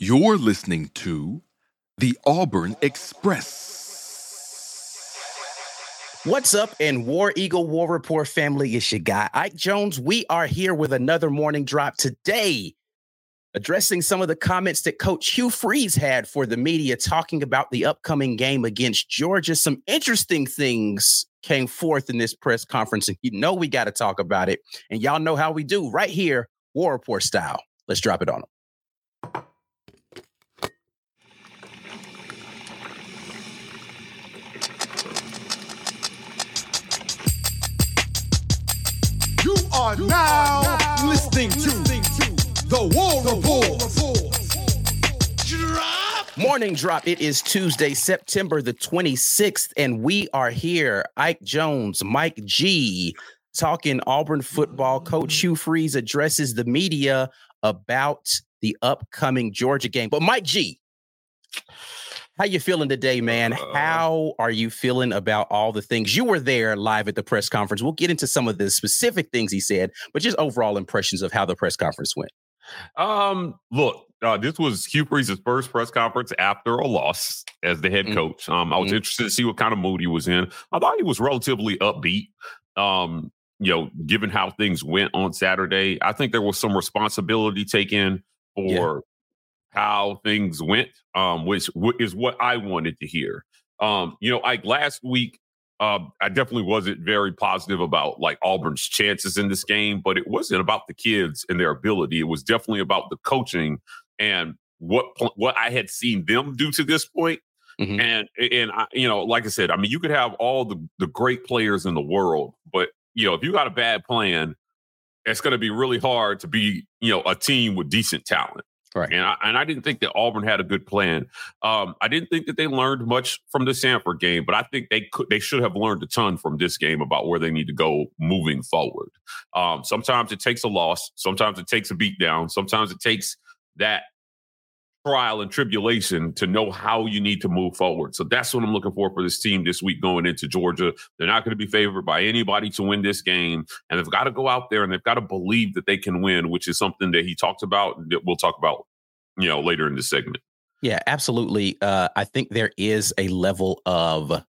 You're listening to the Auburn Express. What's up, and War Eagle War Rapport family? It's your guy, Ike Jones. We are here with another morning drop today, addressing some of the comments that Coach Hugh Freeze had for the media, talking about the upcoming game against Georgia. Some interesting things came forth in this press conference, and you know we got to talk about it. And y'all know how we do right here, War Rapport style. Let's drop it on them. Are now listening to the War Rapport. Morning drop. It is Tuesday, September the 26th, and we are here. Ike Jones, Mike G, talking Auburn football. Coach Hugh Freeze addresses the media about the upcoming Georgia game. But Mike G, how you feeling today, man? How are you feeling about all the things you were there live at the press conference? We'll get into some of the specific things he said, but just overall impressions of how the press conference went. Um, look, uh, this was Hugh Freeze's first press conference after a loss as the head Mm. coach. Um, I was Mm. interested to see what kind of mood he was in. I thought he was relatively upbeat. Um, you know, given how things went on Saturday, I think there was some responsibility taken for how things went, um, which is what I wanted to hear. Um, you know, like last week, uh, I definitely wasn't very positive about like Auburn's chances in this game, but it wasn't about the kids and their ability. It was definitely about the coaching and what pl- what I had seen them do to this point. Mhm. And and I, you know, like I said, I mean, you could have all the the great players in the world, but you know, if you got a bad plan, it's going to be really hard to be you know a team with decent talent. Right. And I, and I didn't think that Auburn had a good plan. Um, I didn't think that they learned much from the Samford game, but I think they could they should have learned a ton from this game about where they need to go moving forward. Um, sometimes it takes a loss, sometimes it takes a beatdown, sometimes it takes that trial and tribulation to know how you need to move forward. So that's what I'm looking for for this team this week going into Georgia. They're not going to be favored by anybody to win this game, and they've got to go out there and they've got to believe that they can win, which is something that he talked about that we'll talk about, you know, later in this segment. Yeah, absolutely. Uh, I think there is a level of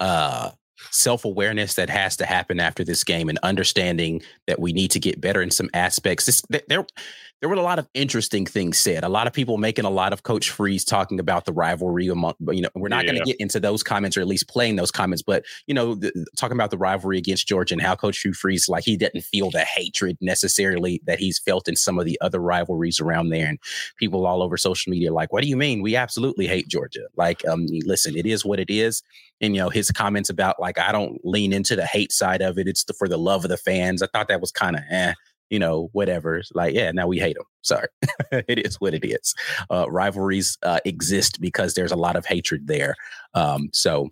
uh, self awareness that has to happen after this game and understanding that we need to get better in some aspects. This, th- there, there were a lot of interesting things said. A lot of people making a lot of Coach Freeze talking about the rivalry among, you know, we're not going to get into those comments or at least playing those comments, but, you know, the, talking about the rivalry against Georgia and how Coach Hugh Freeze, like he didn't feel the hatred necessarily that he's felt in some of the other rivalries around there. And people all over social media like, what do you mean? We absolutely hate Georgia. Like, um, listen, it is what it is. And you know, his comments about like, I don't lean into the hate side of it. It's the, for the love of the fans. I thought that was kind of eh, you know, whatever. Like, yeah, now we hate them. Sorry, it is what it is. Uh, rivalries uh, exist because there's a lot of hatred there. Um, so,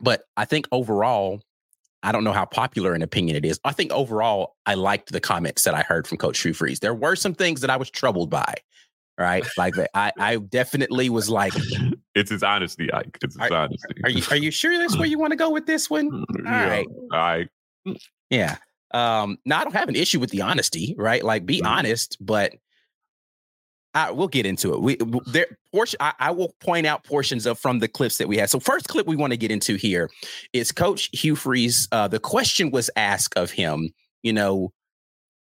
but I think overall, I don't know how popular an opinion it is. I think overall, I liked the comments that I heard from Coach Hugh Freeze. There were some things that I was troubled by, right? Like that, I, I definitely was like, It's his honesty, Ike. It's his honesty. "Are you are you sure that's where you want to go with this one?" yeah, right. I Yeah. Um, now I don't have an issue with the honesty, right? Like, be honest, but I, we'll get into it. We there portion. I, I will point out portions of from the clips that we had. So first clip we want to get into here is Coach Hugh Freeze. Uh, the question was asked of him. You know,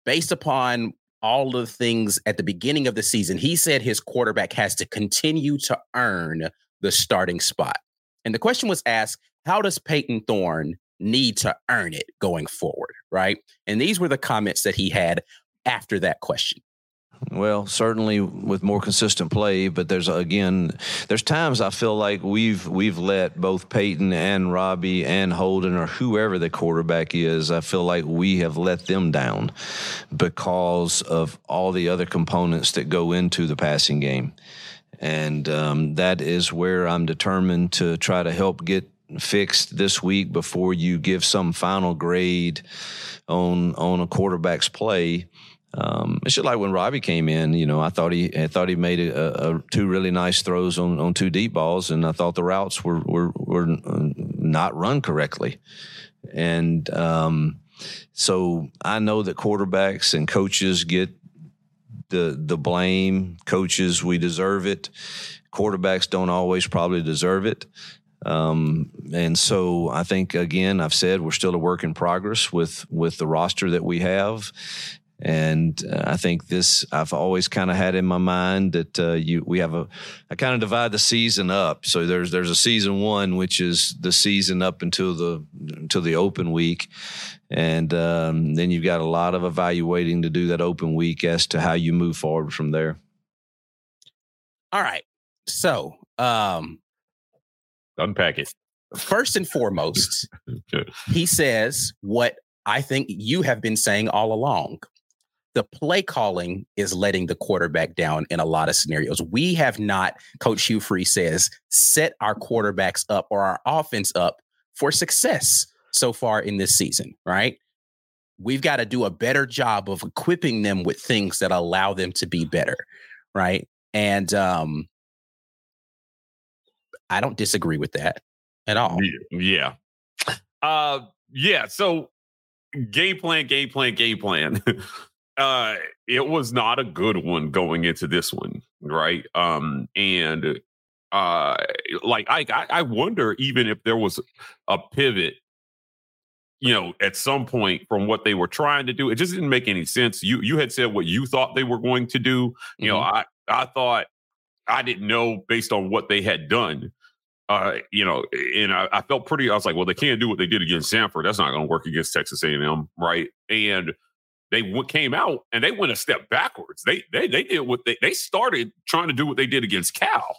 based upon all of the things at the beginning of the season. He said his quarterback has to continue to earn the starting spot. And the question was asked, how does Payton Thorne need to earn it going forward? Right. And these were the comments that he had after that question. Well, certainly with more consistent play, but there's again, there's times I feel like we've we've let both Payton and Robbie and Holden or whoever the quarterback is, I feel like we have let them down because of all the other components that go into the passing game, and um, that is where I'm determined to try to help get fixed this week before you give some final grade on on a quarterback's play um, it's just like when Robbie came in. You know, I thought he I thought he made a, a, two really nice throws on, on two deep balls, and I thought the routes were were, were not run correctly. And um, so I know that quarterbacks and coaches get the the blame. Coaches, we deserve it. Quarterbacks don't always probably deserve it. Um, and so I think again, I've said we're still a work in progress with with the roster that we have, and uh, I think this I've always kind of had in my mind that uh, you we have a I kind of divide the season up. So there's there's a season one which is the season up until the until the open week, and um, then you've got a lot of evaluating to do that open week as to how you move forward from there. All right, so um, unpack it. First and foremost, he says what I think you have been saying all along the play calling is letting the quarterback down in a lot of scenarios. We have not, Coach Hugh Freeze says, set our quarterbacks up or our offense up for success so far in this season, right? We've got to do a better job of equipping them with things that allow them to be better, right? And um I don't disagree with that at all. Yeah. Uh yeah, so game plan, game plan, game plan. uh, it was not a good one going into this one, right? Um, and uh, like I, I wonder even if there was a pivot, you know, at some point from what they were trying to do. It just didn't make any sense. You you had said what you thought they were going to do. You mm-hmm. know, I I thought I didn't know based on what they had done. Uh, you know, and I, I, felt pretty. I was like, well, they can't do what they did against Samford. That's not going to work against Texas A&M, right? And they w- came out and they went a step backwards. They they they did what they they started trying to do what they did against Cal.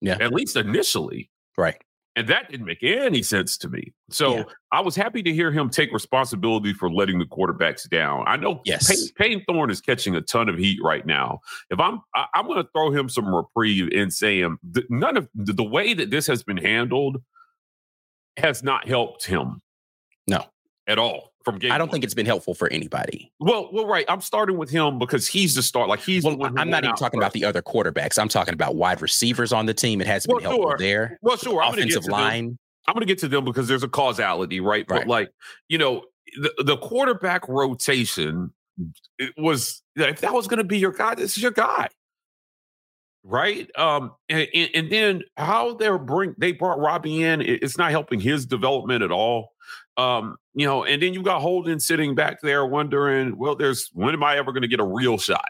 Yeah, at least initially, right. And that didn't make any sense to me. So yeah. I was happy to hear him take responsibility for letting the quarterbacks down. I know yes. Payton, Payton Thorne is catching a ton of heat right now. If I'm, I, am going to throw him some reprieve and say him none of the, the way that this has been handled has not helped him. No, at all from game. I don't one. think it's been helpful for anybody. Well, well, right. I'm starting with him because he's the start. Like he's. Well, I'm not even talking first. about the other quarterbacks. I'm talking about wide receivers on the team. It has well, been helpful sure. there. Well, sure. I'm Offensive line. Them. I'm going to get to them because there's a causality, right? right. But like you know, the, the quarterback rotation it was if that was going to be your guy, this is your guy right? Um, and, and, then how they're bring they brought Robbie in, it's not helping his development at all. Um, you know, and then you got Holden sitting back there wondering, well, there's when am I ever going to get a real shot?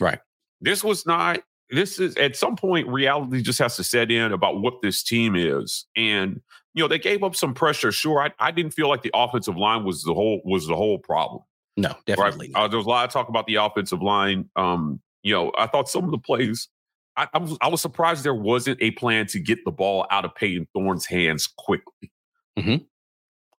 Right. This was not. This is at some point reality just has to set in about what this team is, and you know they gave up some pressure. Sure, I, I didn't feel like the offensive line was the whole was the whole problem. No, definitely. Right? Uh, there was a lot of talk about the offensive line. Um, you know, I thought some of the plays I, I, was I was surprised there wasn't a plan to get the ball out of Payton Thorne's hands quickly. Mm-hmm.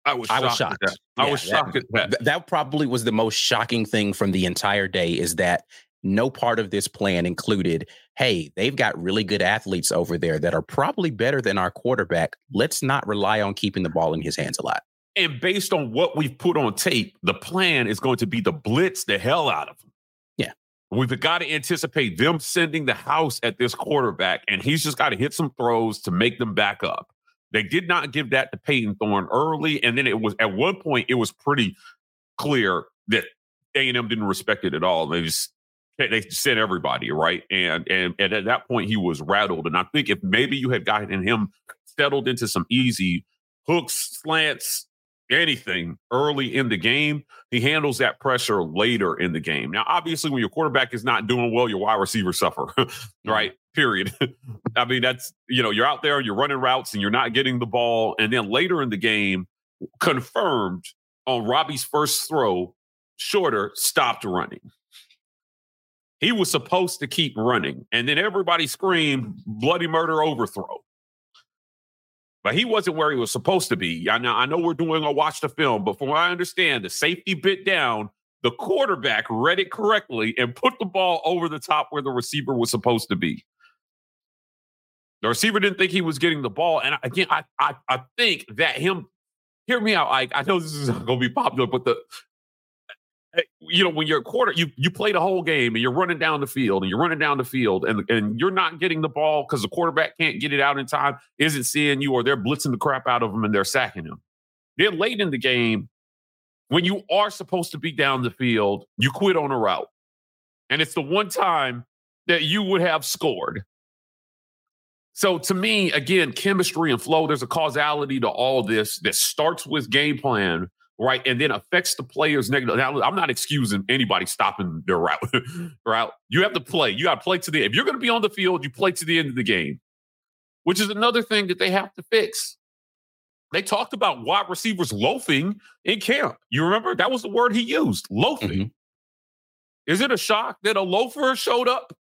I was I was shocked. I was shocked that, at that. That probably was the most shocking thing from the entire day is that no part of this plan included, hey, they've got really good athletes over there that are probably better than our quarterback. Let's not rely on keeping the ball in his hands a lot. And based on what we've put on tape, the plan is going to be to blitz the hell out of them. Yeah. We've got to anticipate them sending the house at this quarterback, and he's just got to hit some throws to make them back up. They did not give that to Payton Thorne early, and then it was at one point it was pretty clear that A and M didn't respect it at all. They just they sent everybody right, and, and and at that point he was rattled. And I think if maybe you had gotten him settled into some easy hooks, slants, anything early in the game. He handles that pressure later in the game. Now, obviously, when your quarterback is not doing well, your wide receivers suffer, right? Period. I mean, that's, you know, you're out there, you're running routes and you're not getting the ball. And then later in the game, confirmed on Robbie's first throw, Shorter stopped running. He was supposed to keep running. And then everybody screamed, bloody murder overthrow but he wasn't where he was supposed to be. I know, I know we're doing a watch the film, but from what I understand, the safety bit down, the quarterback read it correctly and put the ball over the top where the receiver was supposed to be. The receiver didn't think he was getting the ball. And again, I I, I think that him, hear me out, Ike. I know this is going to be popular, but the you know, when you're a quarter, you you play the whole game and you're running down the field and you're running down the field and and you're not getting the ball because the quarterback can't get it out in time, isn't seeing you, or they're blitzing the crap out of him and they're sacking him. Then late in the game, when you are supposed to be down the field, you quit on a route. And it's the one time that you would have scored. So to me, again, chemistry and flow, there's a causality to all this that starts with game plan right? And then affects the players negatively. Now, I'm not excusing anybody stopping their route, route. You have to play. You got to play to the end. If you're going to be on the field, you play to the end of the game, which is another thing that they have to fix. They talked about wide receivers loafing in camp. You remember that was the word he used, loafing. Mm-hmm. Is it a shock that a loafer showed up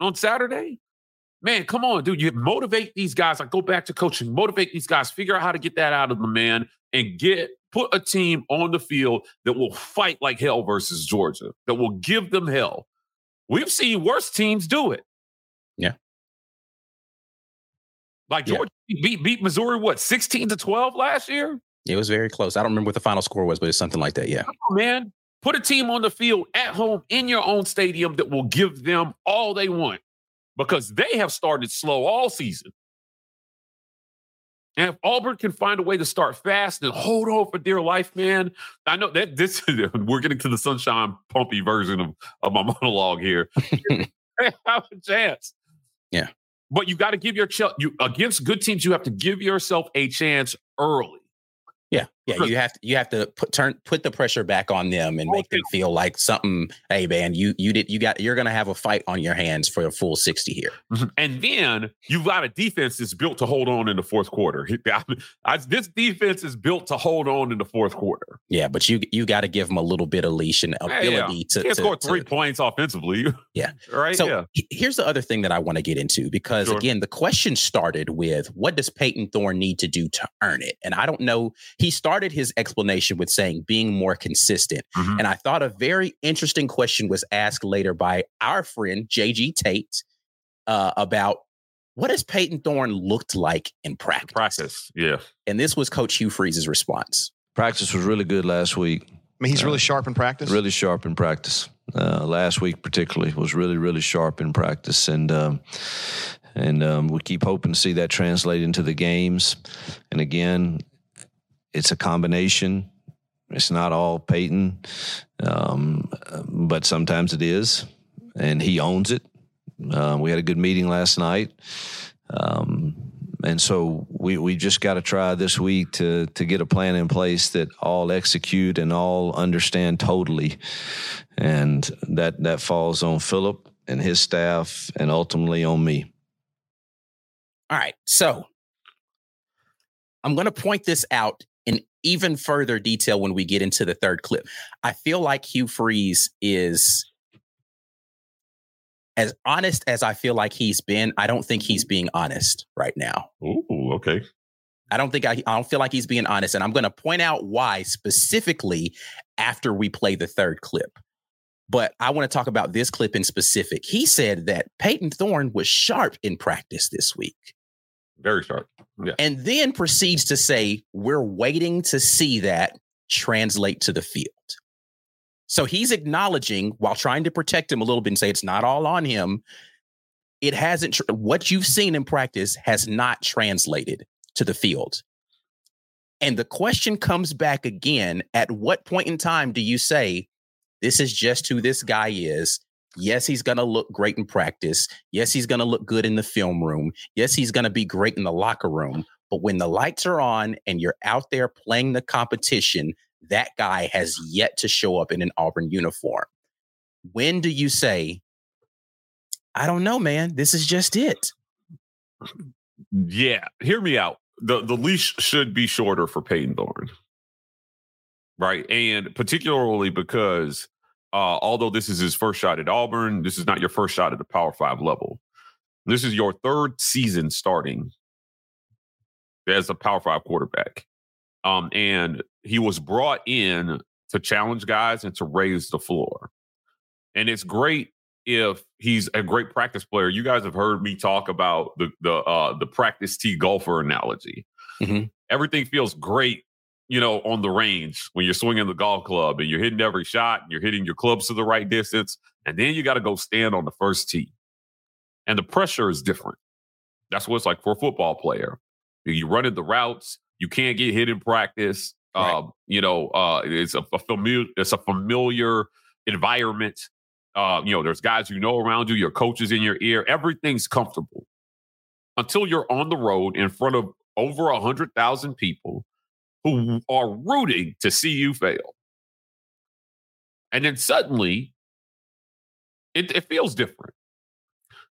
on Saturday? Man, come on, dude. You motivate these guys. I go back to coaching, motivate these guys, figure out how to get that out of the man and get put a team on the field that will fight like hell versus Georgia, that will give them hell. We've seen worse teams do it. Yeah. Like Georgia yeah. beat beat Missouri what 16 to 12 last year? It was very close. I don't remember what the final score was, but it's something like that. Yeah. On, man, put a team on the field at home in your own stadium that will give them all they want because they have started slow all season. And if Auburn can find a way to start fast and hold on for dear life, man, I know that this we're getting to the sunshine pumpy version of, of my monologue here. have a chance. Yeah. But you got to give your ch- you against good teams, you have to give yourself a chance early. Yeah, yeah. You have to you have to put turn put the pressure back on them and make them feel like something. Hey, man, you you did you got you're gonna have a fight on your hands for a full sixty here. Mm-hmm. And then you've got a defense that's built to hold on in the fourth quarter. this defense is built to hold on in the fourth quarter. Yeah, but you you got to give them a little bit of leash and ability yeah, yeah. to, to, score three to, points offensively. Yeah, right. So yeah. here's the other thing that I want to get into because sure. again, the question started with what does Payton Thorne need to do to earn it, and I don't know. He started his explanation with saying being more consistent. Mm-hmm. And I thought a very interesting question was asked later by our friend JG Tate uh, about what has Payton Thorne looked like in practice? Practice, yeah. And this was Coach Hugh Freeze's response. Practice was really good last week. I mean, he's uh, really sharp in practice. Really sharp in practice. Uh, last week, particularly, was really, really sharp in practice, and um, and um, we keep hoping to see that translate into the games. And again, it's a combination. It's not all Payton, um, but sometimes it is, and he owns it. Uh, we had a good meeting last night, um, and so we we just got to try this week to to get a plan in place that all execute and all understand totally, and that that falls on Philip and his staff, and ultimately on me. All right, so I'm going to point this out even further detail when we get into the third clip. I feel like Hugh Freeze is as honest as I feel like he's been. I don't think he's being honest right now. Ooh, okay. I don't think I, I don't feel like he's being honest. And I'm going to point out why specifically after we play the third clip. But I want to talk about this clip in specific. He said that Payton Thorne was sharp in practice this week. Very sharp. Yeah. And then proceeds to say, we're waiting to see that translate to the field. So he's acknowledging while trying to protect him a little bit and say it's not all on him. It hasn't, tr- what you've seen in practice has not translated to the field. And the question comes back again at what point in time do you say, this is just who this guy is? Yes, he's going to look great in practice. Yes, he's going to look good in the film room. Yes, he's going to be great in the locker room. But when the lights are on and you're out there playing the competition, that guy has yet to show up in an Auburn uniform. When do you say, I don't know, man, this is just it? Yeah, hear me out. The the leash should be shorter for Payton Thorne. Right. And particularly because uh, although this is his first shot at Auburn, this is not your first shot at the Power Five level. This is your third season starting as a Power Five quarterback. Um, and he was brought in to challenge guys and to raise the floor. And it's great if he's a great practice player. You guys have heard me talk about the the uh, the practice tee golfer analogy. Mm-hmm. Everything feels great, you know, on the range when you're swinging the golf club and you're hitting every shot and you're hitting your clubs to the right distance, and then you got to go stand on the first tee, and the pressure is different. That's what it's like for a football player. You're running the routes, you can't get hit in practice. Right. Um, you know, uh, it's a, a familiar it's a familiar environment. Uh, you know, there's guys you know around you, your coaches in your ear. Everything's comfortable until you're on the road in front of over a hundred thousand people who are rooting to see you fail. And then suddenly, it, it feels different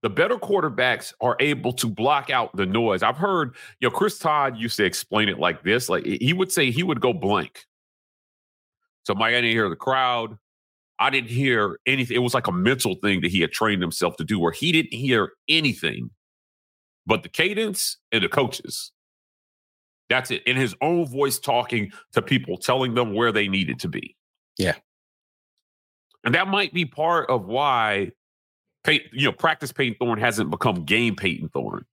the better quarterbacks are able to block out the noise. I've heard, you know, Chris Todd used to explain it like this. Like he would say he would go blank. So Mike, I didn't hear the crowd. I didn't hear anything. It was like a mental thing that he had trained himself to do where he didn't hear anything but the cadence and the coaches. That's it. In his own voice talking to people, telling them where they needed to be. Yeah. And that might be part of why you know, practice Payton Thorne hasn't become game Payton Thorne.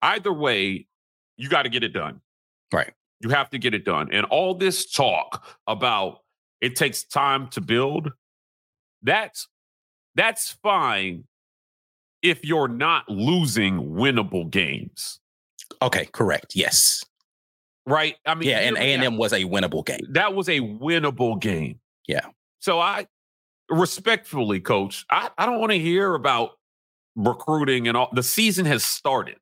Either way, you got to get it done. Right. You have to get it done. And all this talk about it takes time to build, that's that's fine if you're not losing winnable games. Okay, correct. Yes. Right? I mean, yeah, and A&M was a winnable game. That was a winnable game. Yeah. So I respectfully, coach, I, I don't want to hear about recruiting and all. The season has started.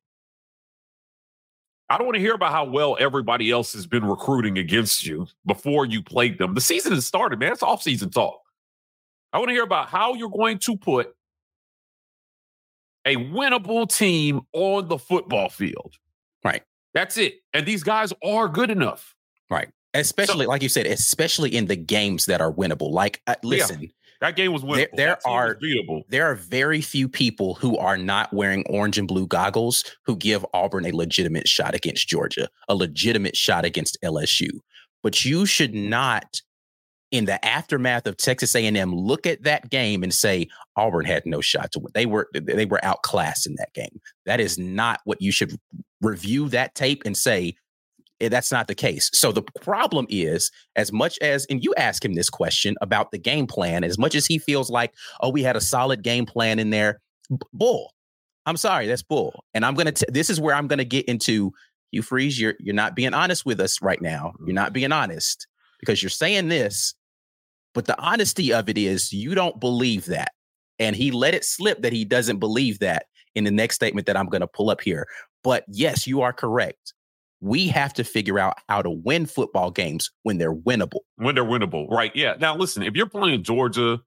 I don't want to hear about how well everybody else has been recruiting against you before you played them. The season has started, man. It's off-season talk. I want to hear about how you're going to put a winnable team on the football field. Right. That's it. And these guys are good enough. Right. Especially, so, like you said, especially in the games that are winnable. Like, uh, listen, yeah. That game was winnable. There, there are there are very few people who are not wearing orange and blue goggles who give Auburn a legitimate shot against Georgia, a legitimate shot against LSU. But you should not, in the aftermath of Texas A&M, look at that game and say Auburn had no shot to win. They were they were outclassed in that game. That is not what you should review that tape and say Eh, that's not the case. So the problem is, as much as, and you ask him this question about the game plan, as much as he feels like, oh, we had a solid game plan in there, bull. I'm sorry, that's bull. And I'm gonna. This is where I'm gonna get into. you Freeze, you're you're not being honest with us right now. You're not being honest because you're saying this, but the honesty of it is you don't believe that, and he let it slip that he doesn't believe that in the next statement that I'm going to pull up here. But yes, you are correct we have to figure out how to win football games when they're winnable. When they're winnable, right? Yeah. Now, listen, if you're playing Georgia,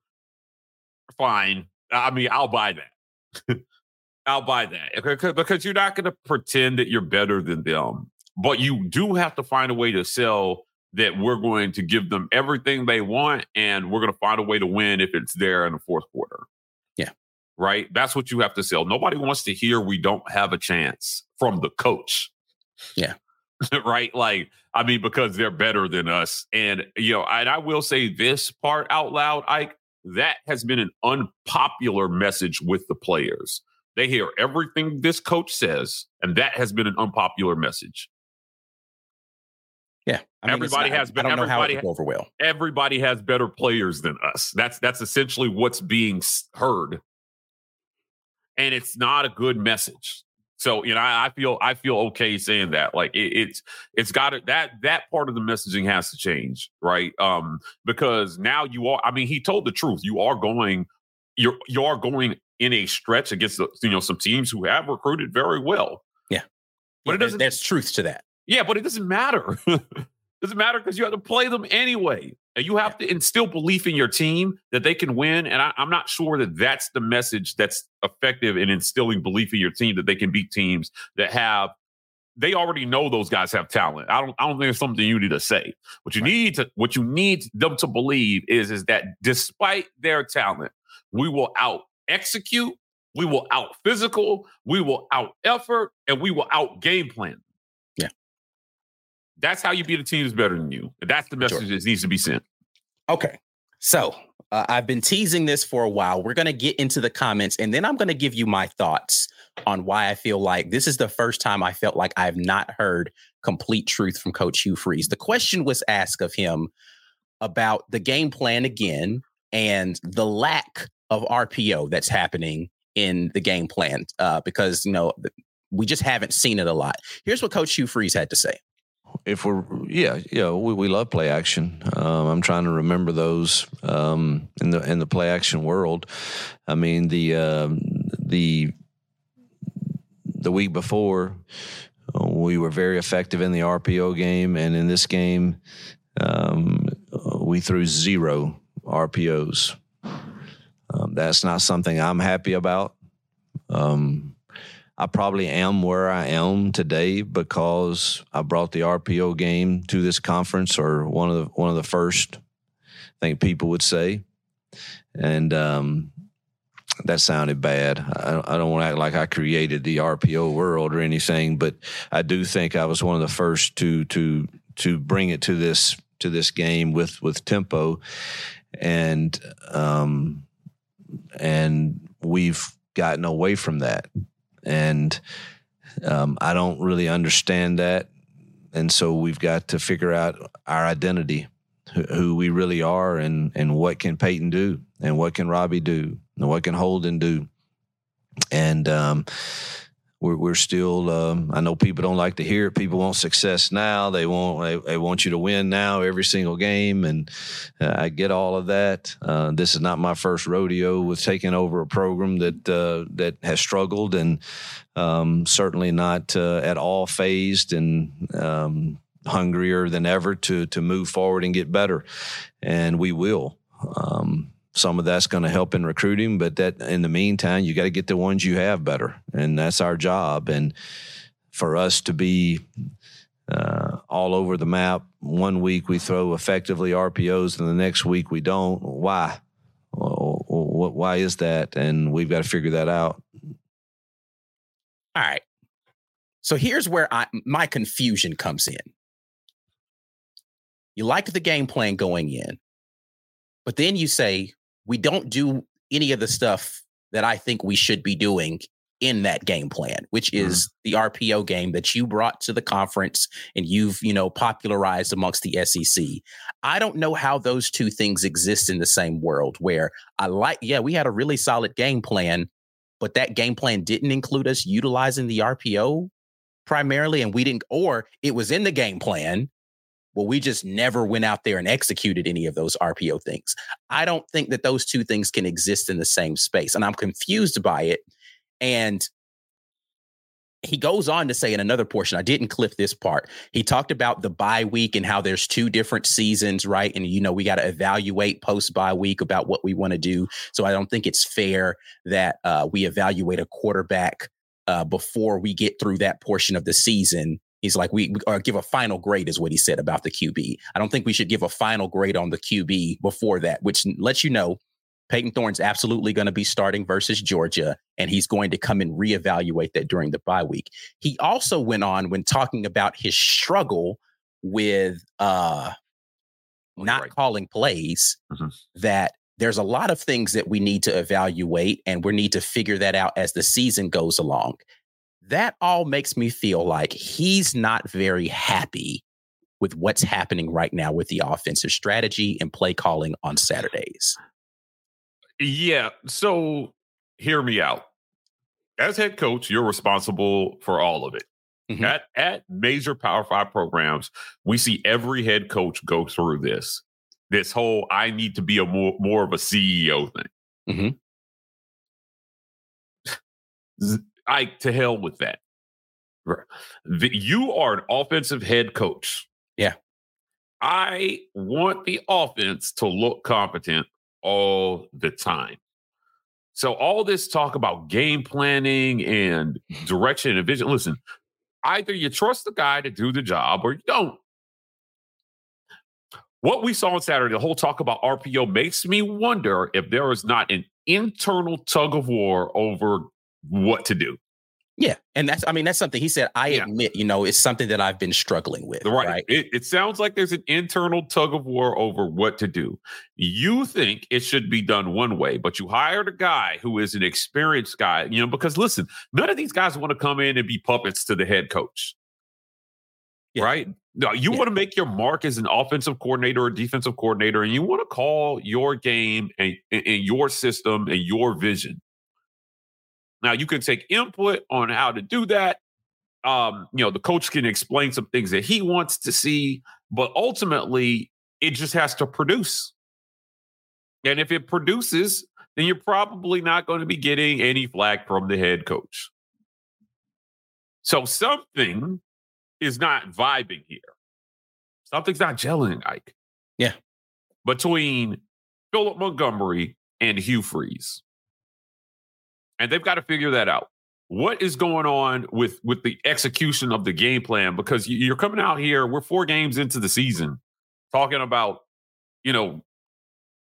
fine. I mean, I'll buy that. I'll buy that because you're not going to pretend that you're better than them, but you do have to find a way to sell that we're going to give them everything they want and we're going to find a way to win if it's there in the fourth quarter. Yeah. Right. That's what you have to sell. Nobody wants to hear we don't have a chance from the coach. Yeah. right? Like, I mean, because they're better than us. And, you know, and I will say this part out loud, Ike, that has been an unpopular message with the players. They hear everything this coach says, and that has been an unpopular message. Yeah, I mean, everybody not, has been. I don't everybody, know how it over well. Everybody has better players than us. That's that's essentially what's being heard, and it's not a good message. So you know, I, I, feel I feel okay saying that. Like it, it's it's got to that that part of the messaging has to change, right? Um, because now you are. I mean, he told the truth. You are going. You're you are going in a stretch against the, you know some teams who have recruited very well. Yeah. But yeah, it doesn't. There's truth to that. Yeah, but it doesn't matter. doesn't matter because you have to play them anyway, and you have to instill belief in your team that they can win. And I, I'm not sure that that's the message that's effective in instilling belief in your team that they can beat teams that have they already know those guys have talent. I don't I don't think it's something you need to say. What you right. need to what you need them to believe is is that despite their talent, we will out execute, we will out physical, we will out effort, and we will out game plan. That's how you beat a team that's better than you. That's the message sure. that needs to be sent. Okay. So uh, I've been teasing this for a while. We're going to get into the comments and then I'm going to give you my thoughts on why I feel like this is the first time I felt like I've not heard complete truth from Coach Hugh Freeze. The question was asked of him about the game plan again and the lack of RPO that's happening in the game plan uh, because, you know, we just haven't seen it a lot. Here's what Coach Hugh Freeze had to say if we're yeah yeah we, we love play action. Um, i'm trying to remember those um, in the in the play action world. I mean the uh, the the week before we were very effective in the rpo game and in this game um, we threw zero rpos um, that's not something i'm happy about. Um, I probably am where I am today because I brought the RPO game to this conference, or one of the one of the first. I think people would say, and um, that sounded bad. I, I don't want to act like I created the RPO world or anything, but I do think I was one of the first to to to bring it to this to this game with with tempo, and um, and we've gotten away from that and um, I don't really understand that. And so we've got to figure out our identity, who, who we really are, and and what can Payton do, and what can Robbie do, and what can Holden do, and um, we're, we're still. Um, I know people don't like to hear it. People want success now. They want they, they want you to win now every single game, and uh, I get all of that. Uh, this is not my first rodeo with taking over a program that uh, that has struggled, and um, certainly not uh, at all fazed and. Um, hungrier than ever to to move forward and get better, and we will. Um, some of that's going to help in recruiting, but that in the meantime, you got to get the ones you have better, and that's our job. And for us to be uh, all over the map, one week we throw effectively RPOs, and the next week we don't. Why? Why is that? And we've got to figure that out. All right. So here's where I, my confusion comes in. You like the game plan going in, but then you say, we don't do any of the stuff that I think we should be doing in that game plan, which mm-hmm. is mm. the RPO game that you brought to the conference and you've, you know, popularized amongst the SEC. I don't know how those two things exist in the same world where I like, yeah, we had a really solid game plan, but that game plan didn't include us utilizing the RPO primarily and we didn't or it was in the game plan well, we just never went out there and executed any of those RPO things. I don't think that those two things can exist in the same space. And I'm confused by it. And he goes on to say in another portion, I didn't clip this part. He talked about the bye week and how there's two different seasons, right? And, you know, we got to evaluate post bye week about what we want to do. So I don't think it's fair that uh, we evaluate a quarterback uh, before we get through that portion of the season He's like, we or give a final grade is what he said about the QB. I don't think we should give a final grade on the QB before that, which lets you know Payton Thorne's absolutely going to be starting versus Georgia, and he's going to come and reevaluate that during the bye week. He also went on when talking about his struggle with uh, not right. calling plays mm-hmm. that there's a lot of things that we need to evaluate and we need to figure that out as the season goes along that all makes me feel like he's not very happy with what's happening right now with the offensive strategy and play calling on Saturdays. Yeah. So hear me out. As head coach, you're responsible for all of it. Mm-hmm. At at major Power Five programs, we see every head coach go through this. This whole I need to be a more more of a CEO thing. Mm-hmm. I to hell with that. You are an offensive head coach. Yeah. I want the offense to look competent all the time. So all this talk about game planning and direction and vision. Listen, either you trust the guy to do the job or you don't. What we saw on Saturday, the whole talk about RPO makes me wonder if there is not an internal tug of war over what to do. Yeah, and that's I mean that's something he said. I Yeah. admit, you know, it's something that I've been struggling with. Right. Right. It, it sounds like there's an internal tug of war over what to do. You think it should be done one way, but you hired a guy who is an experienced guy, you know, because listen, none of these guys want to come in and be puppets to the head coach. Yeah. Right? No, you Yeah. want to make your mark as an offensive coordinator or defensive coordinator, and you want to call your game and, and, and your system and your vision. Now you can take input on how to do that. Um, you know, the coach can explain some things that he wants to see, but ultimately it just has to produce. And if it produces, then you're probably not going to be getting any flack from the head coach. So something is not vibing here. Something's not gelling, Ike. Yeah. Between Philip Montgomery and Hugh Freeze. And they've got to figure that out. What is going on with with the execution of the game plan? Because you- you're coming out here, we're four games into the season, talking about, you know,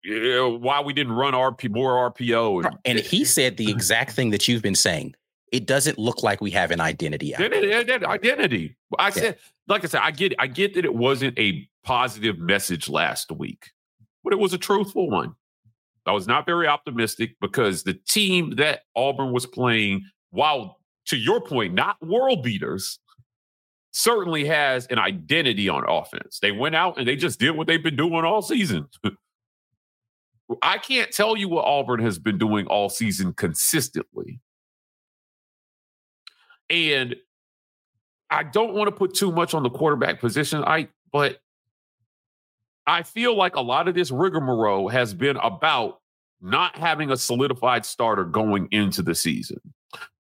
why we didn't run RP more RPO and And he said the exact thing that you've been saying. It doesn't look like we have an identity. Identity, identity, identity. I Yeah. said, like I said, I get, I get that it wasn't a positive message last week, but it was a truthful one. I was not very optimistic because the team that Auburn was playing, while to your point, not world beaters, certainly has an identity on offense. They went out and they just did what they've been doing all season. I can't tell you what Auburn has been doing all season consistently. And I don't want to put too much on the quarterback position, I but I feel like a lot of this rigmarole has been about not having a solidified starter going into the season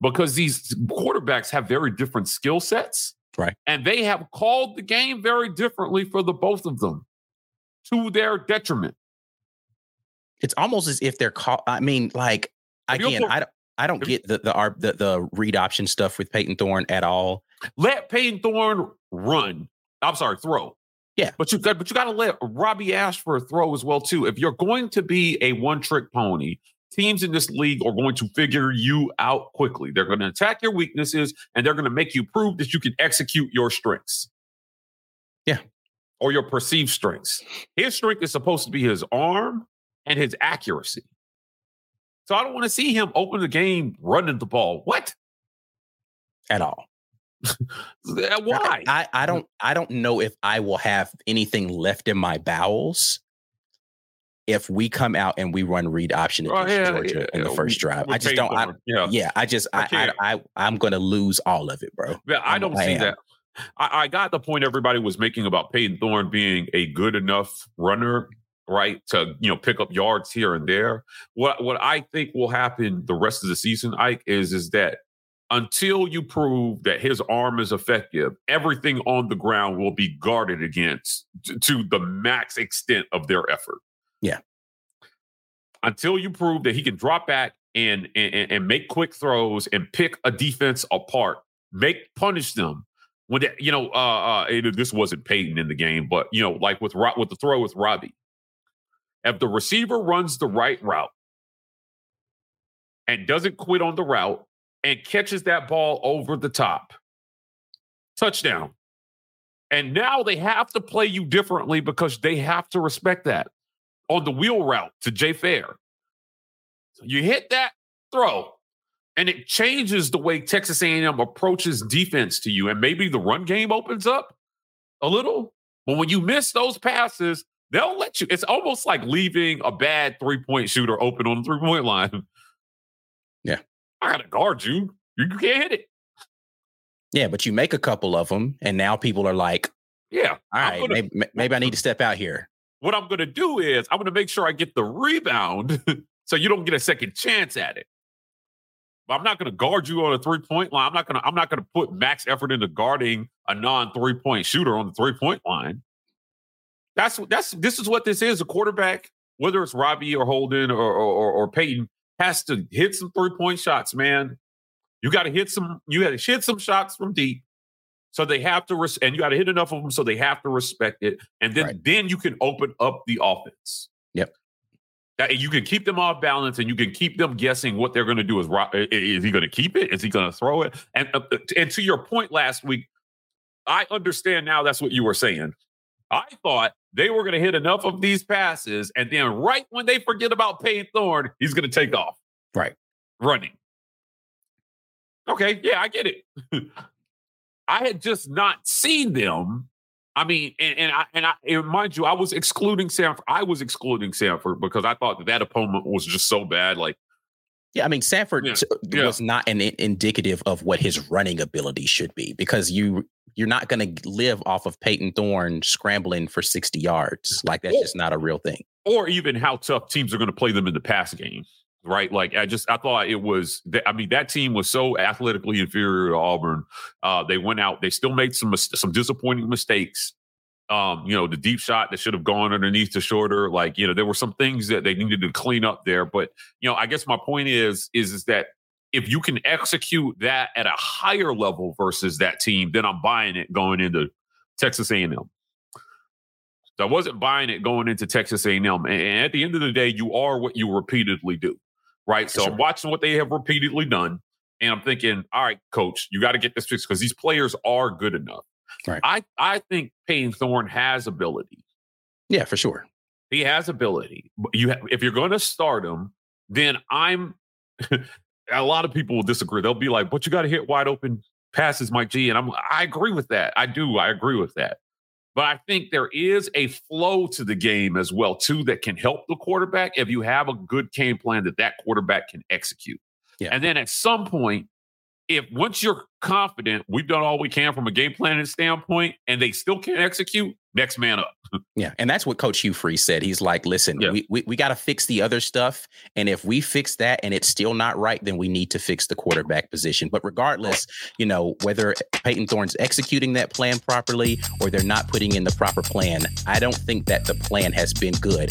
because these quarterbacks have very different skill sets. Right. And they have called the game very differently for the both of them to their detriment. It's almost as if they're call. I mean, like again, I don't. I don't get the the, the the read option stuff with Payton Thorne at all. Let Payton Thorne run. I'm sorry, throw. Yeah. But you got but you gotta let Robbie Ashford throw as well, too. If you're going to be a one-trick pony, teams in this league are going to figure you out quickly. They're going to attack your weaknesses and they're going to make you prove that you can execute your strengths. Yeah. Or your perceived strengths. His strength is supposed to be his arm and his accuracy. So I don't want to see him open the game running the ball. What? At all. Why? I, I don't I don't know if I will have anything left in my bowels if we come out and we run read option Oh, yeah, Georgia yeah, in the yeah. first drive. With I just don't. I, yeah. yeah, I just I I I I'm gonna lose all of it, bro. Yeah, I don't I see am. that. I, I got the point everybody was making about Payton Thorne being a good enough runner, right? To you know pick up yards here and there. What what I think will happen the rest of the season, Ike, is is that until you prove that his arm is effective, everything on the ground will be guarded against t- to the max extent of their effort. Yeah. Until you prove that he can drop back and and, and make quick throws and pick a defense apart, make punish them. When they, you know, uh, uh, it- this wasn't Payton in the game, but you know, like with with the throw with Robbie, if the receiver runs the right route and doesn't quit on the route and catches that ball over the top, touchdown. And now they have to play you differently because they have to respect that on the wheel route to Jay Fair. You hit that throw, and it changes the way Texas A&M approaches defense to you, and maybe the run game opens up a little. But when you miss those passes, they'll let you. It's almost like leaving a bad three point shooter open on the three point line. I gotta guard you. You can't hit it. Yeah, but you make a couple of them, and now people are like, Yeah. all right, gonna- maybe, maybe I need to step out here." what I'm going to do is I'm to make sure I get the rebound so you don't get a second chance at it. But I'm not going to guard you on a three point line. I'm not going to. I'm not to put max effort into guarding a non three point shooter on the three point line. That's that's this is what this is. A quarterback, whether it's Robbie or Holden or or, or, or Payton, has to hit some three point shots. Man, you got to hit some. You got to hit some shots from deep. So they have to, res- and you got to hit enough of them so they have to respect it, and then Right. then you can open up the offense. Yep. That you can keep them off balance, and you can keep them guessing what they're going to do. Is is he going to keep it? Is he going to throw it? And uh, and to your point last week, I understand now. That's what you were saying. I thought they were going to hit enough of these passes, and then right when they forget about Payton Thorne, he's going to take off. Right. Running. Okay, yeah, I get it. I had just not seen them. I mean, and, and I and I and mind you, I was excluding Samford. I was excluding Samford because I thought that that opponent was just so bad. Like, Yeah, I mean Samford Yeah, yeah. was not an indicative of what his running ability should be because you you're not going to live off of Payton Thorne scrambling for 60 yards. Like that's just not a real thing. or even how tough teams are going to play them in the pass game. Right, like I just I thought it was. that- I mean, that team was so athletically inferior to Auburn. Uh, they went out. They still made some some disappointing mistakes. Um, you know, the deep shot that should have gone underneath the shorter. Like, you know, there were some things that they needed to clean up there. But you know, I guess my point is is is that if you can execute that at a higher level versus that team, then I'm buying it going into Texas A&M. So I wasn't buying it going into Texas A&M. And at the end of the day, you are what you repeatedly do, right? So Sure. I'm watching what they have repeatedly done, and I'm thinking, all right, coach, you got to get this fixed because these players are good enough. Right. I I think Payton Thorne has ability. Yeah, for sure. He has ability. You, ha- if you're going to start him, then I'm. a lot of people will disagree. They'll be like, "But you got to hit wide open passes, Mike G." And I'm, I agree with that. I do. I agree with that. But I think there is a flow to the game as well too that can help the quarterback if you have a good game plan that that quarterback can execute. Yeah. And then at some point, if once you're confident, we've done all we can from a game planning standpoint, and they still can't execute, next man up. Yeah, and that's what Coach Hugh Freeze said. He's like, "Listen, Yeah. we we, we got to fix the other stuff, and if we fix that and it's still not right, then we need to fix the quarterback position. But regardless, you know whether Payton Thorne's executing that plan properly or they're not putting in the proper plan, I don't think that the plan has been good.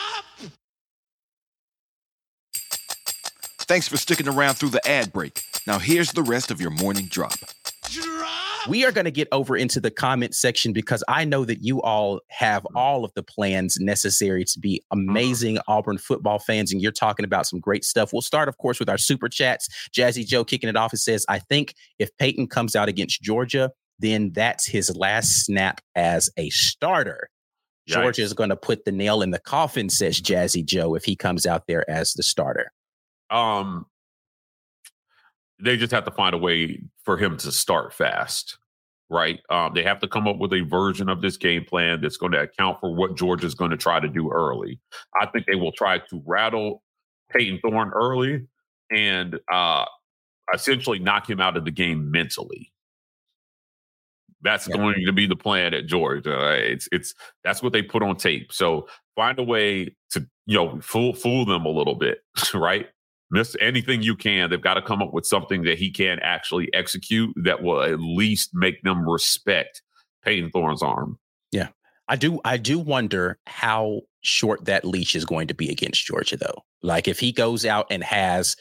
Thanks for sticking around through the ad break. Now, here's the rest of your morning drop. We are going to get over into the comment section because I know that you all have all of the plans necessary to be mm-hmm. amazing Auburn football fans, and you're talking about some great stuff. We'll start, of course, with our super chats. Jazzy Joe kicking it off and says, I think if Payton comes out against Georgia, then that's his last snap as a starter. Yikes. Georgia is going to put the nail in the coffin, says Jazzy Joe, if he comes out there as the starter. Um they just have to find a way for him to start fast right um they have to come up with a version of this game plan that's going to account for what georgia's going to try to do early i think they will try to rattle payton Thorne early and uh essentially knock him out of the game mentally that's Yeah. going to be the plan at Georgia. Uh, It's it's that's what they put on tape. So find a way to you know fool fool them a little bit, right? Miss anything you can. They've got to come up with something that he can actually execute that will at least make them respect Payton Thorne's arm. Yeah. I do I do wonder how short that leash is going to be against Georgia though. Like if he goes out and has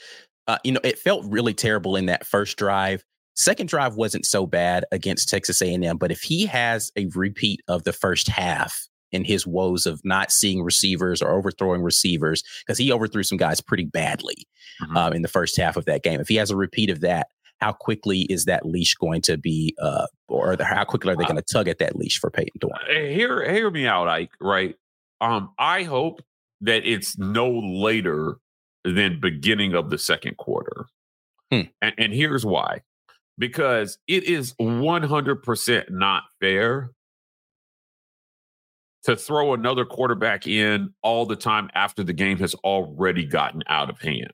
uh, you know, it felt really terrible in that first drive. Second drive wasn't so bad against Texas A&M, but if he has a repeat of the first half in his woes of not seeing receivers or overthrowing receivers because he overthrew some guys pretty badly Mhm. um, in the first half of that game. If he has a repeat of that, how quickly is that leash going to be, uh, or the- how quickly are they going to tug at that leash for Payton Thorne? Uh, hear hear me out, Ike. Right. Um, I hope that it's no later than beginning of the second quarter. Hmm. And, and here's why because it is 100% not fair to throw another quarterback in all the time after the game has already gotten out of hand.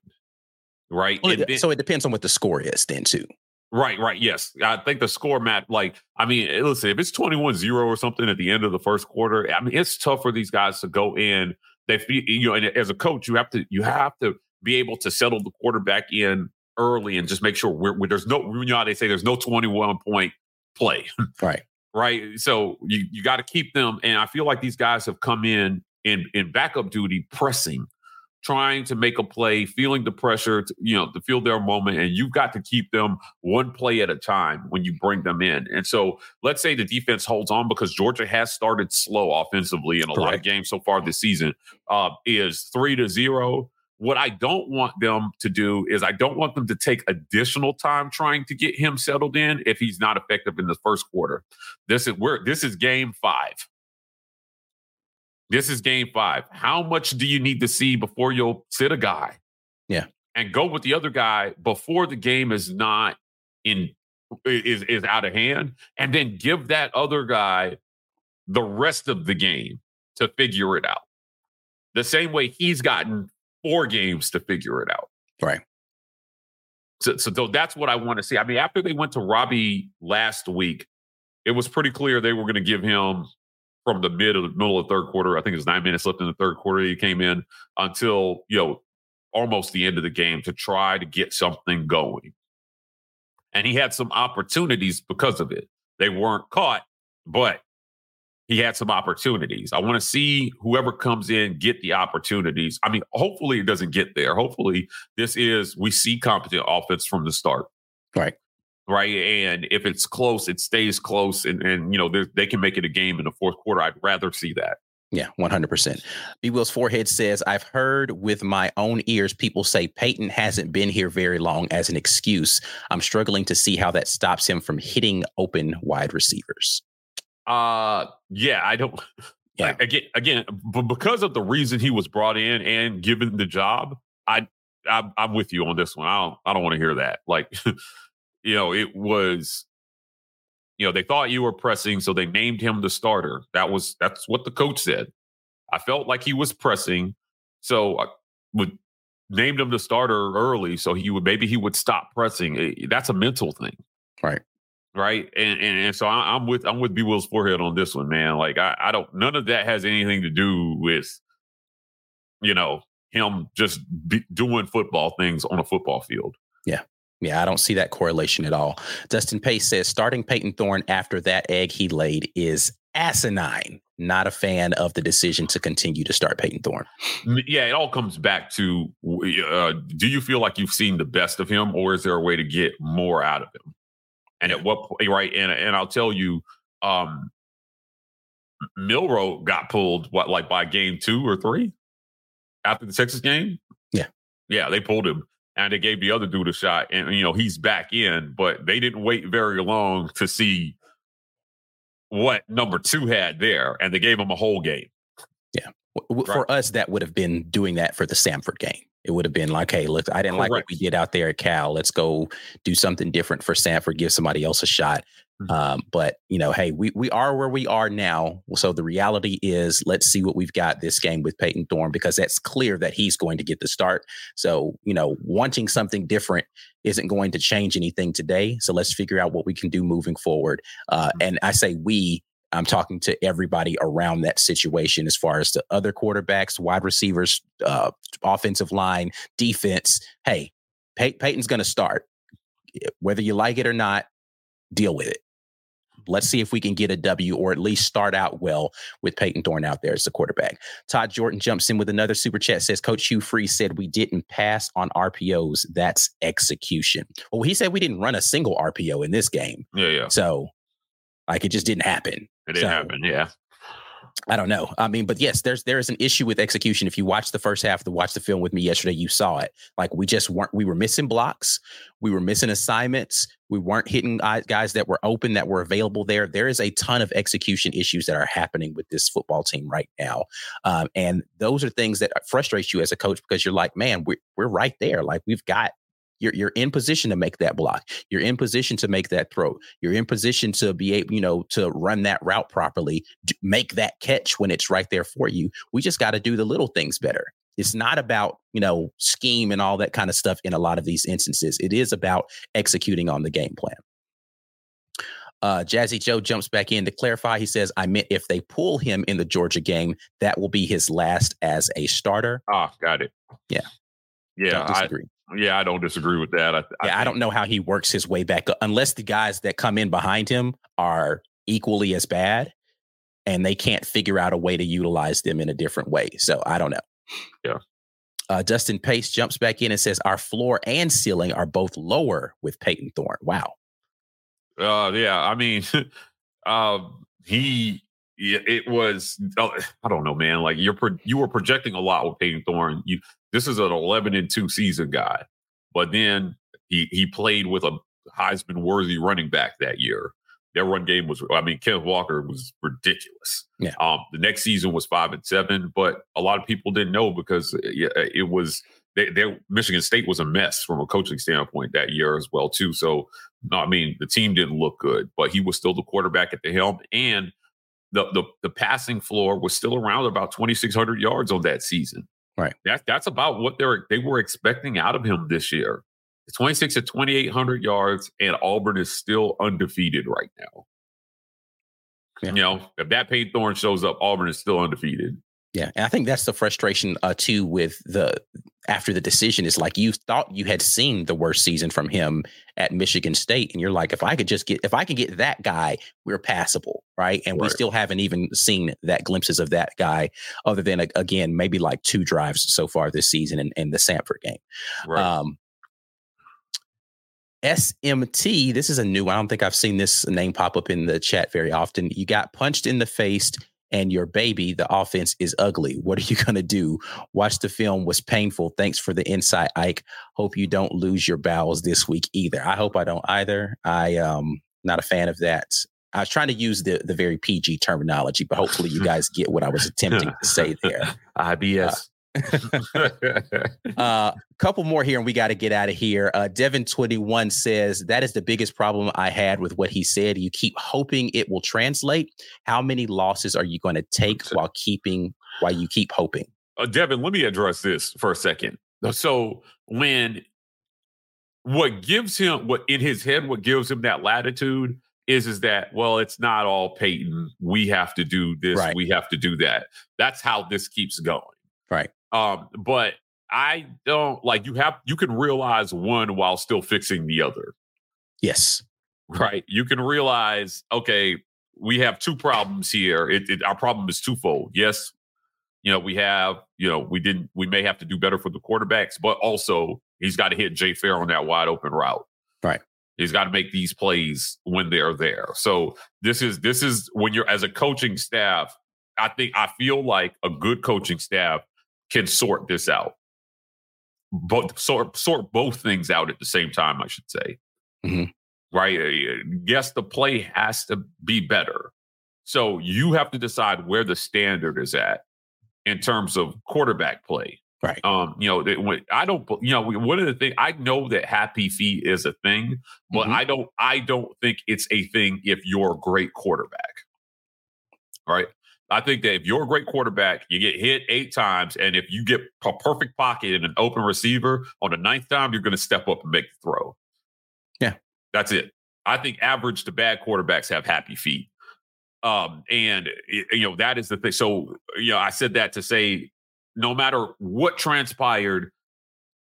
Right. Well, then, so it depends on what the score is, then, too. Right, right. Yes. I think the score, Matt, like, I mean, eh, listen, if it's 21 0 or something at the end of the first quarter, I mean, it's tough for these guys to go in. They, feel, you know, and as a coach, you have to, you have to be able to settle the quarterback in early and just make sure we're, we're there's no, you know, how they say there's no 21 point play. Right. Right. So you, you got to keep them. And I feel like these guys have come in in, in backup duty pressing trying to make a play, feeling the pressure, to, you know, to feel their moment. And you've got to keep them one play at a time when you bring them in. And so let's say the defense holds on because Georgia has started slow offensively in a Correct. lot of games so far this season, uh, is three to zero. What I don't want them to do is I don't want them to take additional time trying to get him settled in if he's not effective in the first quarter. This is where this is game five. This is game five. How much do you need to see before you'll sit a guy? Yeah. And go with the other guy before the game is not in is is out of hand. And then give that other guy the rest of the game to figure it out. The same way he's gotten four games to figure it out. Right. So, so that's what I want to see. I mean, after they went to Robby last week, it was pretty clear they were going to give him from the mid of the middle of the third quarter. I think it was nine minutes left in the third quarter. He came in until you know almost the end of the game to try to get something going, and he had some opportunities because of it. They weren't caught, but he had some opportunities. I want to see whoever comes in get the opportunities. I mean, hopefully it doesn't get there. Hopefully this is we see competent offense from the start. Right right? And if it's close, it stays close, and and you know they can make it a game in the fourth quarter. I'd rather see that. Yeah, 100%. B. Will's forehead says, I've heard with my own ears people say Payton hasn't been here very long as an excuse. I'm struggling to see how that stops him from hitting open wide receivers. Uh, yeah, I don't. Yeah. Again, again, but because of the reason he was brought in and given the job, I, I I'm with you on this one. I don't, I don't want to hear that. Like, you know, it was, you know, they thought you were pressing, so they named him the starter. That was that's what the coach said. I felt like he was pressing, so I would named him the starter early, so he would maybe he would stop pressing. Eh, that's a mental thing, right? Right, and and, and so I, am with I'm with B Will's forehead on this one, man. Like I, I don't none of that has anything to do with, you know, him just doing football things on a football field. Yeah. Yeah, I don't see that correlation at all. Dustin Pace says starting Payton Thorne after that egg he laid is asinine. Not a fan of the decision to continue to start Payton Thorne. Yeah, it all comes back to uh, do you feel like you've seen the best of him, or is there a way to get more out of him? And at what point, right? And and I'll tell you, um, Milroe got pulled what like by game two or three after the Texas game. Yeah, yeah, they pulled him and they gave the other dude a shot, and you know he's back in, but they didn't wait very long to see what number two had there, and they gave him a whole game. Yeah, for right. us, that would have been doing that for the Samford game. It would have been like, hey, look, I didn't Correct. like what we did out there at Cal. Let's go do something different for Samford, give somebody else a shot. Mm-hmm. Um, but you know, hey, we we are where we are now. So the reality is, let's see what we've got this game with Payton Thorne because that's clear that he's going to get the start. So you know, wanting something different isn't going to change anything today. So let's figure out what we can do moving forward. Uh, mm-hmm. And I say we. I'm talking to everybody around that situation as far as the other quarterbacks, wide receivers, uh, offensive line, defense. Hey, Pey- Payton's going to start. Whether you like it or not, deal with it. Let's see if we can get a W or at least start out well with Payton Thorne out there as the quarterback. Todd Jordan jumps in with another super chat says Coach Hugh Freeze said we didn't pass on RPOs. That's execution. Well, he said we didn't run a single RPO in this game. Yeah, yeah. So like it just didn't happen. It didn't so, happen. Yeah. I don't know. I mean, but yes, there's there is an issue with execution. If you watch the first half, to watch the film with me yesterday, you saw it. Like we just weren't. We were missing blocks. We were missing assignments. We weren't hitting guys that were open that were available there. There is a ton of execution issues that are happening with this football team right now, um, and those are things that frustrate you as a coach because you're like, man, we're we're right there. Like we've got You're you're in position to make that block. You're in position to make that throw. You're in position to be able, you know, to run that route properly, make that catch when it's right there for you. We just got to do the little things better. It's not about, you know, scheme and all that kind of stuff in a lot of these instances. It is about executing on the game plan. Uh, Jazzy Joe jumps back in to clarify. He says, I meant if they pull him in the Georgia game, that will be his last as a starter. Ah, got it. Yeah. Yeah. I, yeah, I don't disagree with that. I, I, yeah, I don't know how he works his way back up unless the guys that come in behind him are equally as bad and they can't figure out a way to utilize them in a different way. So I don't know. Yeah. Uh, Dustin Pace jumps back in and says, Our floor and ceiling are both lower with Payton Thorne. Wow. Uh, yeah, I mean, uh, he it was oh, I don't know, man. Like you're pro- you were projecting a lot with Payton Thorne. You this is an 11 and two season guy, but then he he played with a Heisman worthy running back that year. Their run game was, I mean, Kenneth Walker was ridiculous. Yeah. Um, the next season was five and seven, but a lot of people didn't know because it, it was they, they, Michigan State was a mess from a coaching standpoint that year as well too. So no, I mean the team didn't look good, but he was still the quarterback at the helm, and the the, the passing floor was still around about twenty six hundred yards on that season. Right. That that's about what they were they were expecting out of him this year. It's twenty six to twenty eight hundred yards, and Auburn is still undefeated right now. Yeah. You know, if that Payton Thorne shows up, Auburn is still undefeated. Yeah, and I think that's the frustration uh, too with the after the decision is like you thought you had seen the worst season from him at Michigan State, and you're like, if I could just get if I can get that guy, we're passable, right? And right. we still haven't even seen that glimpses of that guy, other than again maybe like two drives so far this season in, in the Samford game. Right. Um, SMT, this is a new one. I don't think I've seen this name pop up in the chat very often. You got punched in the face and your baby, the offense is ugly. What are you going to do? Watch the film was painful. Thanks for the insight, Ike. Hope you don't lose your bowels this week either. I hope I don't either. I um not a fan of that. I was trying to use the the very PG terminology, but hopefully you guys get what I was attempting to say there. IBS. Uh, uh, couple more here, and we got to get out of here. Uh, Devin21 says, That is the biggest problem I had with what he said. You keep hoping it will translate. How many losses are you going to take while keeping, while you keep hoping? Uh, Devin, let me address this for a second. So, when what gives him, what in his head, what gives him that latitude is is that well it's not all payton we have to do this right. we have to do that that's how this keeps going right um, but I don't like you have you can realize one while still fixing the other. Yes. Right. You can realize, okay, we have two problems here. It, it, our problem is twofold. Yes, you know, we have, you know, we didn't, we may have to do better for the quarterbacks, but also he's got to hit Jay Fair on that wide open route. Right. He's got to make these plays when they're there. So this is this is when you're as a coaching staff. I think I feel like a good coaching staff can sort this out. Both sort sort both things out at the same time, I should say. Mm-hmm. Right? Uh, yes, the play has to be better. So you have to decide where the standard is at in terms of quarterback play. Right. Um, you know, it, when, I don't, you know, one of the things I know that happy feet is a thing, but mm-hmm. I don't, I don't think it's a thing if you're a great quarterback. Right. I think that if you're a great quarterback, you get hit eight times, and if you get a perfect pocket and an open receiver on the ninth time, you're going to step up and make the throw. Yeah, that's it. I think average to bad quarterbacks have happy feet, um, and you know that is the thing. So you know, I said that to say, no matter what transpired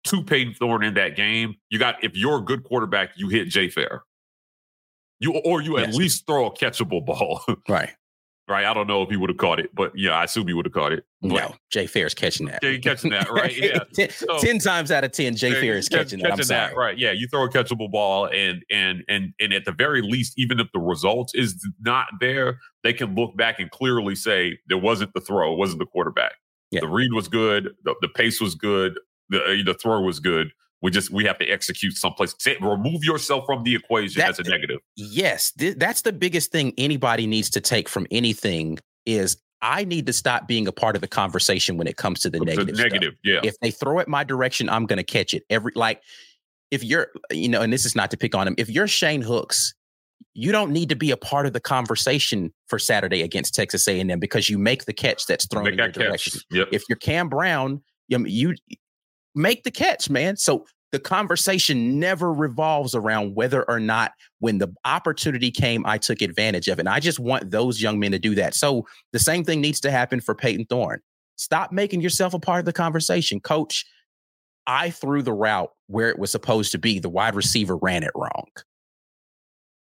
to Payton Thorne in that game, you got if you're a good quarterback, you hit Jay Fair. You or you yes. at least throw a catchable ball. right right? I don't know if he would have caught it, but yeah, I assume he would have caught it. But, no, Jay Fair's catching that. Jay catching that, right? Yeah. ten, so, ten, times out of ten, Jay Fair is catching, catching that. I'm sorry. That. Right? Yeah, you throw a catchable ball, and and and and at the very least, even if the result is not there, they can look back and clearly say there wasn't the throw, it wasn't the quarterback. Yeah. The read was good, the, the pace was good, the uh, the throw was good. We just we have to execute someplace. Say, remove yourself from the equation that, as a negative. Yes, th- that's the biggest thing anybody needs to take from anything is I need to stop being a part of the conversation when it comes to the, the negative. Negative, stuff. yeah. If they throw it my direction, I'm going to catch it. Every like if you're, you know, and this is not to pick on him, if you're Shane Hooks, you don't need to be a part of the conversation for Saturday against Texas A&M because you make the catch that's thrown make in your direction. Yep. If you're Cam Brown, you, you make the catch, man. So the conversation never revolves around whether or not when the opportunity came, I took advantage of it. And I just want those young men to do that. So the same thing needs to happen for Payton Thorne. Stop making yourself a part of the conversation. Coach, I threw the route where it was supposed to be. The wide receiver ran it wrong.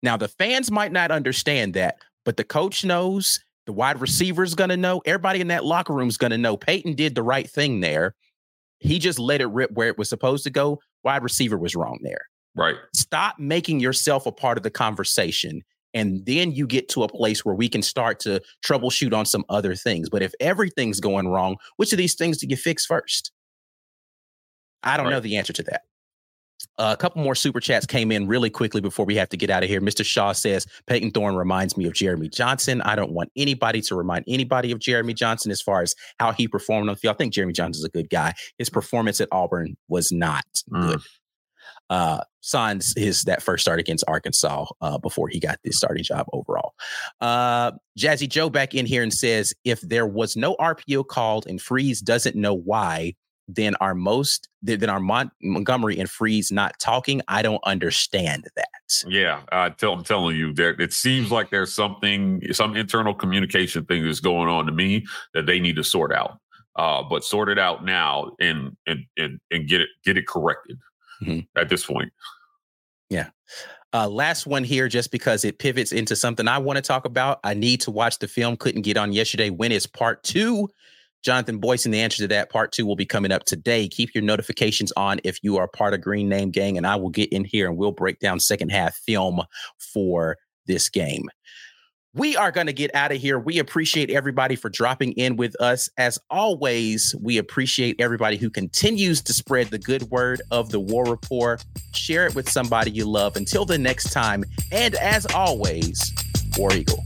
Now, the fans might not understand that, but the coach knows, the wide receiver is going to know, everybody in that locker room is going to know Payton did the right thing there. He just let it rip where it was supposed to go. Wide receiver was wrong there. Right. Stop making yourself a part of the conversation. And then you get to a place where we can start to troubleshoot on some other things. But if everything's going wrong, which of these things do you fix first? I don't right. know the answer to that. Uh, a couple more super chats came in really quickly before we have to get out of here. Mr. Shaw says Payton Thorne reminds me of Jeremy Johnson. I don't want anybody to remind anybody of Jeremy Johnson as far as how he performed on the field. I think Jeremy Johnson is a good guy. His performance at Auburn was not mm. good. Uh, signs his that first start against Arkansas uh, before he got this starting job overall. Uh, Jazzy Joe back in here and says if there was no RPO called and Freeze doesn't know why, then our most than our Mon- Montgomery and Freeze not talking. I don't understand that. Yeah, I tell, I'm telling you, there it seems like there's something, some internal communication thing that's going on to me that they need to sort out. Uh, but sort it out now and and and and get it get it corrected mm-hmm. at this point. Yeah. Uh, last one here, just because it pivots into something I want to talk about. I need to watch the film. Couldn't get on yesterday. When is part two? Jonathan Boyce, and the answer to that part two will be coming up today. Keep your notifications on if you are part of Green Name Gang, and I will get in here and we'll break down second half film for this game. We are going to get out of here. We appreciate everybody for dropping in with us. As always, we appreciate everybody who continues to spread the good word of the War Rapport. Share it with somebody you love. Until the next time, and as always, War Eagle.